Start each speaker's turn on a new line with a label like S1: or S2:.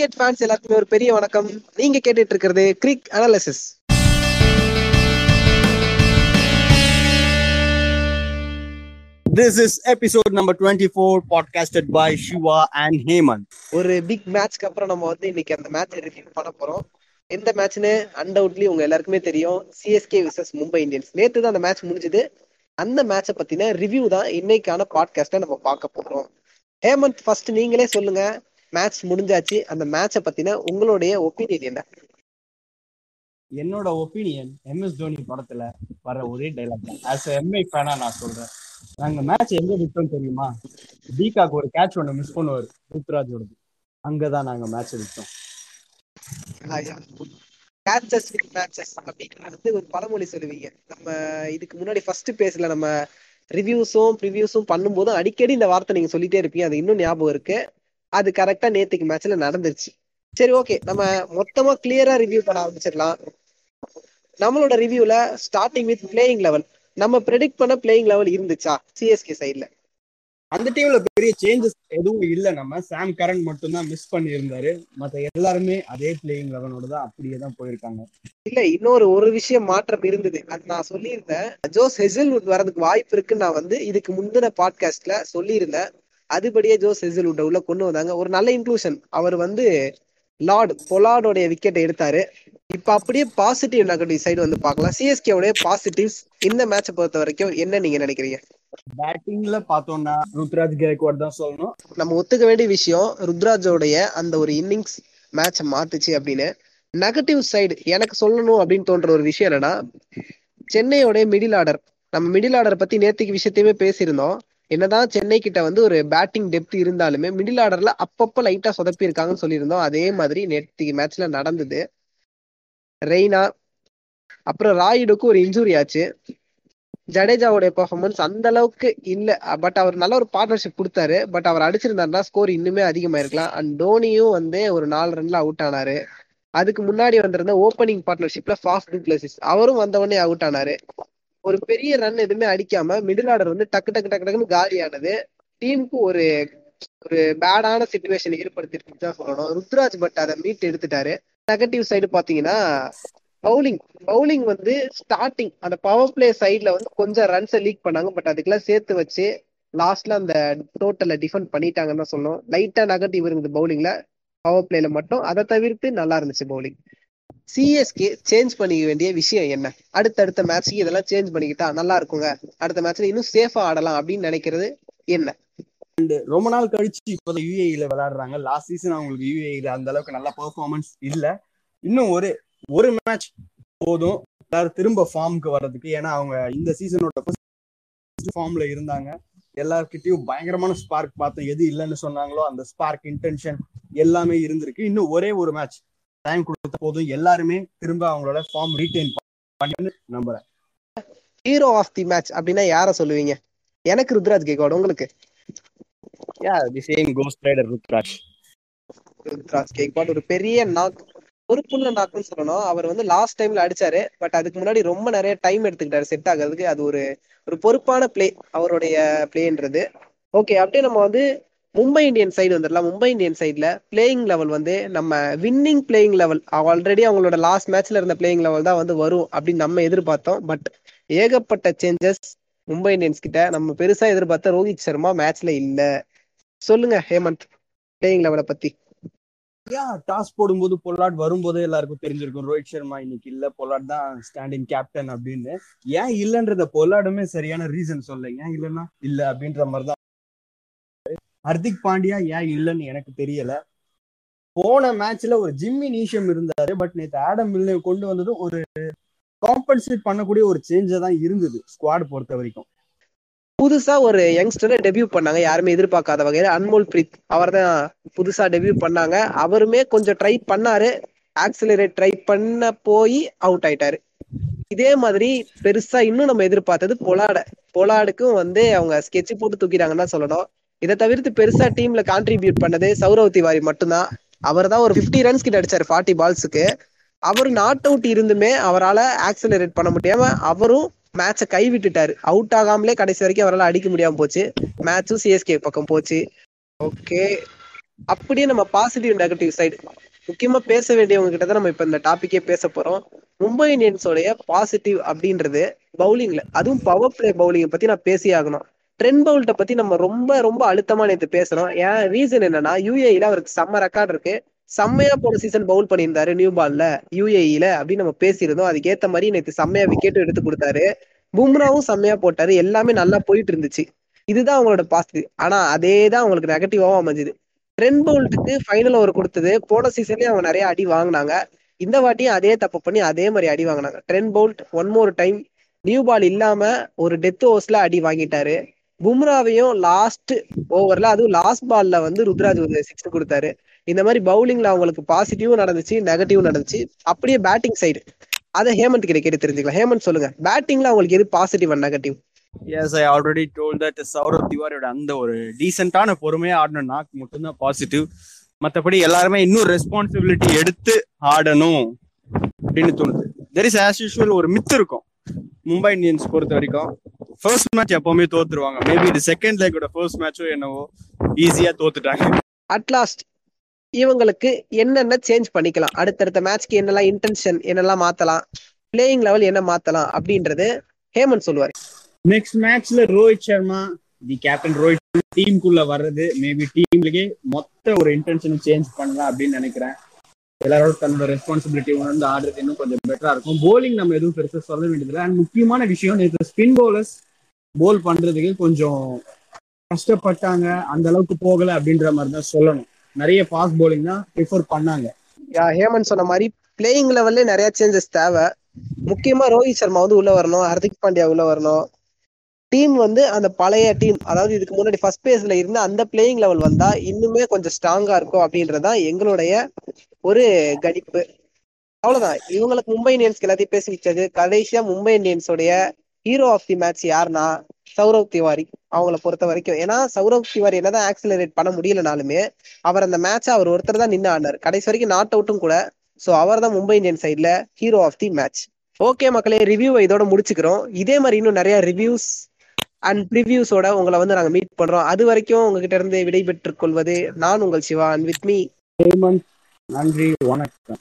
S1: Cricket fans எல்லாத்துக்குமே ஒரு பெரிய வணக்கம். நீங்க கேட்டுட்டு இருக்கிறது cric analysis
S2: This is episode number 24, podcasted by Shiva and Hemant.
S1: ஒரு பிக் மேட்ச்க்கு அப்புறம் நம்ம வந்து இன்னைக்கு அந்த மேட்ச் ரிவ்யூ பண்ண போறோம். எந்த மேட்ச்னு அன்டவுட்லி உங்க எல்லாருக்குமே தெரியும். சிஎஸ்கே விசஸ் மும்பை இந்தியன்ஸ் நேத்து தான் அந்த மேட்ச் முடிஞ்சது. அந்த மேட்சை பத்தின ரிவ்யூ தான் இன்னைக்கான பாட்காஸ்ட நம்ம பார்க்க போறோம். ஹேமந்த் ஃபர்ஸ்ட் நீங்களே சொல்லுங்க. மேட்ச் முடிஞ்சாச்சு. அந்த மேட்சை பத்தின உங்களுடைய ஒப்பீனியன் என்ன?
S2: என்னோட ஒப்பீனியன் எம்எஸ் தோனி படத்துல வர ஒரே டைலாக் ஆஸ் எம்ஐ ஃபேனா நான் சொல்றேன். நாங்க மேட்ச் எங்க விட்டோம் தெரியுமா? தீகாக்கு ஒரு கேட்ச் ஒன்று மிஸ் பண்ணுவார் ருத்ராஜோடது. அங்கதான் நாங்க மேட்ச் விட்டோம்
S1: கேட்சஸ் வித் மேட்சஸ் வந்து ஒரு பழமொழி சொல்லுவீங்க. நம்ம இதுக்கு முன்னாடி ஃபர்ஸ்ட் பேஸ்ல நம்ம ரிவ்யூஸும் ப்ரிவியூஸும் பண்ணும்போது அடிக்கடி இந்த வார்த்தை நீங்க சொல்லிட்டே இருப்பீங்க. அது இன்னும் ஞாபகம் இருக்கு. அது கரெக்டா நேத்துக்கு மேட்ச்ல நடந்துருச்சு. சரி ஓகே நம்ம மொத்தமா கிளியரா ரிவ்யூ பண்ண ஆரம்பிச்சிடலாம். நம்மளோட ரிவ்யூல ஸ்டார்டிங் வித் பிளேயிங் லெவல் நம்ம ப்ரெடிக்ட் பண்ண பிளேயிங் லெவல் இருந்துச்சா? சிஎஸ்கே சைட்ல
S2: அந்த டீம்ல பெரிய சேஞ்சஸ் எதுவும் இல்ல நம்ம. சாம் கரண்ட் மட்டும் தான் மிஸ் பண்ணி இருந்தாரு மத்த எல்லாருமே அதே பிளேயிங் லெவனோட தான் அப்படியே தான் போயிருக்காங்க.
S1: இல்ல இன்னொரு ஒரு விஷயம் மாற்றம் இருந்தது. அது நான் சொல்லியிருந்தேன். ஜோஸ் ஹெசல்வுட் வரதுக்கு வாய்ப்பு இருக்குன்னு நான் வந்து இதுக்கு முந்தின பாட்காஸ்ட்ல சொல்லியிருந்தேன். அதுபடியே ஜோஸ் ஹெசல்வுட் உள்ள கொண்டு வந்தாங்க. ஒரு நல்ல இன்க்ளூஷன் அவர் வந்து லார்ட் பொலார்டோடைய விக்கெட்டை எடுத்தாரு. இப்ப அப்படியே பாசிட்டிவ் நெகட்டிவ் சைடு வந்து பார்க்கலாம். சிஎஸ்கே உடைய பாசிட்டிவ்ஸ் இந்த மேட்சை பொறுத்த வரைக்கும் என்ன நீங்க நினைக்கிறீங்க?
S2: பேட்டிங்ல பார்த்தோம்னா ருத்ராஜ் கேக்வாட் தான் சொல்லணும்.
S1: நம்ம ஒத்துக்க வேண்டிய விஷயம் ருத்ராஜோடைய அந்த ஒரு இன்னிங்ஸ் மேட்சை மாத்துச்சு அப்படின்னு. நெகட்டிவ் சைடு எனக்கு சொல்லணும் அப்படின்னு தோன்ற ஒரு விஷயம் என்னன்னா சென்னையோடைய மிடில் ஆர்டர் நம்ம மிடில் ஆர்டர் பத்தி நேத்திக்கு விஷயத்தையுமே பேசியிருந்தோம். என்னதான் சென்னை கிட்ட வந்து ஒரு பேட்டிங் டெப்த் இருந்தாலுமே மிடில் ஆர்டர்ல அப்பப்போ லைட்டா சொதப்பி இருக்காங்கன்னு சொல்லியிருந்தோம். அதே மாதிரி நேற்று மேட்ச்ல நடந்தது. ரெய்னா அப்புறம் ராயுடுக்கு ஒரு இன்ஜுரி ஆச்சு. ஜடேஜாவுடைய பெர்ஃபார்மன்ஸ் அந்த அளவுக்கு இல்ல. பட் அவர் நல்ல ஒரு பார்ட்னர்ஷிப் கொடுத்தாரு. பட் அவர் அடிச்சிருந்தாருன்னா ஸ்கோர் இன்னுமே அதிகமாயிருக்கலாம். அண்ட் டோனியும் வந்து ஒரு நாலு ரன்ல அவுட் ஆனாரு. அதுக்கு முன்னாடி வந்திருந்த ஓப்பனிங் பார்ட்னர்ஷிப்ல ஃபாஸ்ட் டூப்ளசிஸ் அவரும் வந்தவொடனே அவுட் ஆனாரு. ஒரு பெரிய ரன் எதுவுமே அடிக்காம மிடில் ஆர்டர் வந்து டக்கு டக்கு டக்கு டக்குன்னு காலியானது. டீமுக்கு ஒரு ஒரு பேடான சுச்சுவேஷன் ஏற்படுத்திட்டு தான் சொல்லணும். ருத்ராஜ் பட் அதை மீட் எடுத்துட்டாரு. நெகட்டிவ் சைடு பாத்தீங்கன்னா பவுலிங் பவுலிங் வந்து ஸ்டார்டிங் அந்த பவர் பிளே சைட்ல வந்து கொஞ்சம் ரன்ஸை லீக் பண்ணாங்க. பட் அதுக்கெல்லாம் சேர்த்து வச்சு லாஸ்ட்ல அந்த டோட்டலை டிஃபெண்ட் பண்ணிட்டாங்கன்னு தான் சொல்லணும். லைட்டா நெகட்டிவ் இருந்தது பவுலிங்ல பவர் பிளேல மட்டும். அதை தவிர்த்து நல்லா இருந்துச்சு பவுலிங் சிஎஸ்கே சேஞ்ச் பண்ணிக்க வேண்டிய விஷயம் என்ன? அடுத்தடுத்த மேட்ச்க்கு இதெல்லாம் சேஞ்ச் பண்ணிக்கிட்டா நல்லா இருக்குங்க. அடுத்த மேட்ச்ல இன்னும் சேஃபா ஆடலாம் அப்படின்னு நினைக்கிறது என்ன?
S2: ரொம்ப நாள் கழிச்சு இப்போதான் யூஏஇல விளையாடுறாங்க. லாஸ்ட் சீசன் அவங்களுக்கு யூஏஇல அந்த அளவுக்கு நல்ல பெர்ஃபார்மன்ஸ் இல்ல. இன்னும் ஒரு ஒரு மேட்ச் போதும். எல்லாரும் திரும்ப ஃபார்முக்கு வர்றதுக்கு. ஏன்னா அவங்க இந்த சீசனோட ஃபார்ம்ல இருந்தாங்க. எல்லார்கிட்டயும் பயங்கரமான ஸ்பார்க் பார்த்தோம். எது இல்லைன்னு சொன்னாங்களோ அந்த ஸ்பார்க் இன்டென்ஷன் எல்லாமே இருந்திருக்கு. இன்னும் ஒரே ஒரு மேட்ச் டைம் கொடுத்த போதும் எல்லாருமே திரும்ப அவங்களோட ஃபார்ம் ரீட்டைன் பண்ணி நம்புறேன்.
S1: ஹீரோ ஆஃப் தி மேட்ச் அப்படின்னா யார சொல்லுவீங்க? எனக்கு ருத்ராஜ் கேக்வாட் உங்களுக்கு.
S2: Yeah the same ghost rider Ruturaj.
S1: Ruturaj Gaikwad ஒரு பெரிய நாக் பொறுப்புள்ள நாக்குன்னு சொல்லணும். அவர் வந்து லாஸ்ட் டைம்ல அடிச்சாரு பட் அதுக்கு முன்னாடி ரொம்ப நிறைய டைம் எடுத்துக்கிட்டாரு செட் ஆகிறதுக்கு. அது ஒரு ஒரு பொறுப்பான பிளே அவருடைய பிளேன்றது ஓகே அப்படியே நம்ம வந்து மும்பை இந்தியன் சைடு வந்துடலாம். மும்பை இந்தியன் சைட்ல பிளேயிங் லெவல் வந்து நம்ம வின்னிங் பிளேயிங் லெவல் ஆல்ரெடி அவங்களோட லாஸ்ட் மேட்ச்ல இருந்த பிளேயிங் லெவல் தான் வந்து வரும் அப்படின்னு நம்ம எதிர்பார்த்தோம். பட் ஏகப்பட்ட சேஞ்சஸ் மும்பை இந்தியன்ஸ் கிட்ட நம்ம பெருசா எதிர்பார்த்த ரோஹித் சர்மா மேட்ச்ல இல்ல. சொல்லுங்க ஹேமந்த் பிளேயிங் லெவலை பத்தி.
S2: ஏன் டாஸ் போடும்போது பொல்லாட் வரும்போதே எல்லாருக்கும் தெரிஞ்சிருக்கும் ரோஹித் சர்மா இன்னைக்கு இல்ல பொல்லாட் தான் ஸ்டாண்டிங் கேப்டன் அப்படின்னு. ஏன் இல்லன்றத பொல்லாடுமே சரியான ரீசன் சொல்ல ஏன் இல்லைன்னா இல்ல அப்படின்ற மாதிரி தான் ஹர்திக் பாண்டியா ஏன் இல்லைன்னு எனக்கு தெரியல. போன மேட்ச்ல ஒரு ஜிம்மி நீஷம் இருந்தாரு பட் நேற்று ஆடம் மில்லை கொண்டு வந்தது ஒரு காம்பன்சேட் பண்ணக்கூடிய ஒரு சேஞ்சா தான் இருந்தது ஸ்குவாட் பொறுத்த வரைக்கும்.
S1: புதுசா ஒரு யங்ஸ்டரை டெபியூ பண்ணாங்க யாருமே எதிர்பார்க்காத வகையில. அன்மோல் பிரீத் அவர் தான் புதுசா டெபியூ பண்ணாங்க. அவருமே கொஞ்சம் ட்ரை பண்ணாரு. ஆக்சிலரேட் ட்ரை பண்ண போய் அவுட் ஆயிட்டாரு. இதே மாதிரி பெருசா இன்னும் நம்ம எதிர்பார்த்தது பொலாட. பொலாடுக்கும் வந்து அவங்க ஸ்கெட்ச் போட்டு தூக்கிட்டாங்கன்னு தான் சொல்லணும். இதை தவிர்த்து பெருசா டீம்ல கான்ட்ரிபியூட் பண்ணது சௌரவ் திவாரி மட்டும்தான். அவர் தான் ஒரு பிப்டி ரன்ஸ் கிட்ட அடிச்சாரு ஃபார்ட்டி பால்ஸுக்கு அவர் நாட் அவுட் இருந்துமே அவரால் ஆக்சிலரேட் பண்ண முடியாம அவரும் மேட்சை கைவிட்டுட்டாரு. அவுட் ஆகாமலே கடைசி வரைக்கும் அவரால் அடிக்க முடியாம போச்சு. மேட்சும் சிஎஸ்கே பக்கம் போச்சு. ஓகே அப்படியே நம்ம பாசிட்டிவ் நெகட்டிவ் சைடு முக்கியமா பேச வேண்டியவங்க கிட்ட தான் நம்ம இப்ப இந்த டாபிக்கே பேச போறோம். மும்பை இந்தியன்ஸோடைய பாசிட்டிவ் அப்படின்றது பவுலிங்ல அதுவும் பவர் பிளே பவுலிங் பத்தி நான் பேசி ஆகணும். ட்ரெண்ட் பவுல்ட்ட பத்தி நம்ம ரொம்ப ரொம்ப அழுத்தமா நேற்று பேசணும் ஏன் ரீசன் என்னன்னா யூஏஇல அவருக்கு செம்ம ரெக்கார்ட் இருக்கு. செம்மையா போன சீசன் பவுல் பண்ணியிருந்தாரு நியூ பால்ல யூஏஇல அப்படின்னு நம்ம பேசியிருந்தோம். அதுக்கேத்த மாதிரி நேற்று செம்மையா விக்கெட்டும் எடுத்து கொடுத்தாரு. பும்ராவும் செம்மையா போட்டாரு. எல்லாமே நல்லா போயிட்டு இருந்துச்சு. இதுதான் அவங்களோட பாசிட்டிவ் ஆனா அதே தான் அவங்களுக்கு நெகட்டிவாவும் அமைஞ்சுது. ட்ரெண்ட் பவுல்ட்டுக்கு ஃபைனல் ஓவர் கொடுத்தது போன சீசன்லயே அவங்க நிறைய அடி வாங்கினாங்க. இந்த வாட்டியும் அதே தப்பு பண்ணி அதே மாதிரி அடி வாங்கினாங்க. Trent Boult one more time new ball இல்லாம ஒரு டெத் ஓவர்ஸ்ல அடி வாங்கிட்டாரு. பும்ராவையும் லாஸ்ட் ஓவர்ல அதுவும் லாஸ்ட் பால்ல வந்து ருத்ராஜ் ஒரு சிக்ஸ் கொடுத்தாரு. இந்த மாதிரி பவுலிங்ல அவங்களுக்கு பாசிட்டிவும் நடந்துச்சு நெகட்டிவும் நடந்துச்சு. அப்படியே பேட்டிங் சைடு அதை ஹேமந்த் கிட்ட கேட்டு தெரிஞ்சுக்கலாம். ஹேமந்த் சொல்லுங்க. பேட்டிங்ல அவங்களுக்கு எது positive and negative
S2: as I already told that Saurabh திவாரியோட அந்த ஒரு டீசென்டான பொறுமையா ஆடின நாக் மட்டும்தான் பாசிட்டிவ் மற்றபடி எல்லாருமே இன்னும் ரெஸ்பான்சிபிலிட்டி எடுத்து ஆடணும் அப்படின்னு தோணுது. தெர் இஸ் ஆஸ் யூஷுவல் ஒரு மித்து இருக்கும். மும்பை இந்தியன்ஸ் பொறுத்த வரைக்கும். ஃபர்ஸ்ட் மேட்ச் எப்பவுமே தோத்துருவாங்க. மேபி இது செகண்ட் லேக்கோட ஃபர்ஸ்ட் மேட்சோ என்னவோ ஈஸியா தோத்துட்டாங்க.
S1: அட்லாஸ்ட் இவங்களுக்கு என்னென்ன சேஞ்ச் பண்ணிக்கலாம்? அடுத்தடுத்த மேட்ச்க்கு என்னெல்லாம் இன்டென்ஷன் என்னெல்லாம் மாத்தலாம்? பிளேயிங் லெவல் என்ன மாத்தலாம்? அப்படின்றது ஹேமந்த் சொல்லுவாரு.
S2: நெக்ஸ்ட் மேட்ச்ல ரோஹித் சர்மா தி கேப்டன் ரோஹித் டீமுக்குள்ள வர்றது மேபி டீம்லயே மொத்த ஒரு இன்டென்ஷன் சேஞ்ச் பண்ணலாம் அப்படின்னு நினைக்கிறேன். எல்லாரோட தன்னோட ரெஸ்பான்சிபிலிட்டி உணர்ந்து ஆடுறது இன்னும் கொஞ்சம் பெட்டரா இருக்கும். போலிங் நம்ம எதுவும் பெருசா சொல்ல வேண்டியதில்லை. அண்ட் முக்கியமான விஷயம் நேற்று ஸ்பின் பவுலர்ஸ் போல் பண்றதுக்கு கொஞ்சம் கஷ்டப்பட்டாங்க. அந்த அளவுக்கு போகல அப்படின்ற மாதிரி தான் சொல்லணும். நிறைய ஃபாஸ்ட் போலிங் தான் ப்ரிஃபர் பண்ணாங்க.
S1: யா ஹேமந்த் சொன்ன மாதிரி பிளேயிங் லெவல்ல நிறைய சேஞ்சஸ் தேவை. முக்கியமா ரோஹித் சர்மா வந்து உள்ள வரணும் ஹர்திக் பாண்டியா உள்ள வரணும். டீம் வந்து அந்த பழைய டீம் அதாவது இதுக்கு முன்னாடி ஃபர்ஸ்ட் பேஸ்ல இருந்து அந்த பிளேயிங் லெவல் வந்தா இன்னுமே கொஞ்சம் ஸ்ட்ராங்கா இருக்கும் அப்படின்றதான் எங்களுடைய ஒரு கணிப்பு. அவ்வளவுதான். இவங்களுக்கு மும்பை இந்தியன்ஸ்க்கு எல்லாத்தையும் பேசி வச்சது கடைசியா மும்பை இந்தியன்ஸோடைய ஹீரோ ஆஃப் தி மேட்ச் யாருன்னா சௌரவ் திவாரி அவங்கள பொறுத்த வரைக்கும். ஏன்னா சௌரவ் திவாரி என்னதான் ஆக்சிலரேட் பண்ண முடியலனாலுமே அவர் அந்த மேட்சை அவர் ஒருத்தர் தான் நின்று ஆனார் கடைசி வரைக்கும் நாட் அவுட்டும் கூட. ஸோ அவர் தான் மும்பை இந்தியன் சைடில் hero of the match okay மக்களே ரிவ்யூவை இதோட முடிச்சுக்கிறோம். இதே மாதிரி இன்னும் நிறைய ரிவ்யூஸ் அண்ட் ப்ரிவியூஸோட உங்களை வந்து நாங்க மீட் பண்றோம். அது வரைக்கும் உங்ககிட்ட இருந்து விடைபெற்றுக் கொள்வது நான் உங்கள் சிவா அண்ட் வித் மீ
S2: நன்றி வணக்கம்.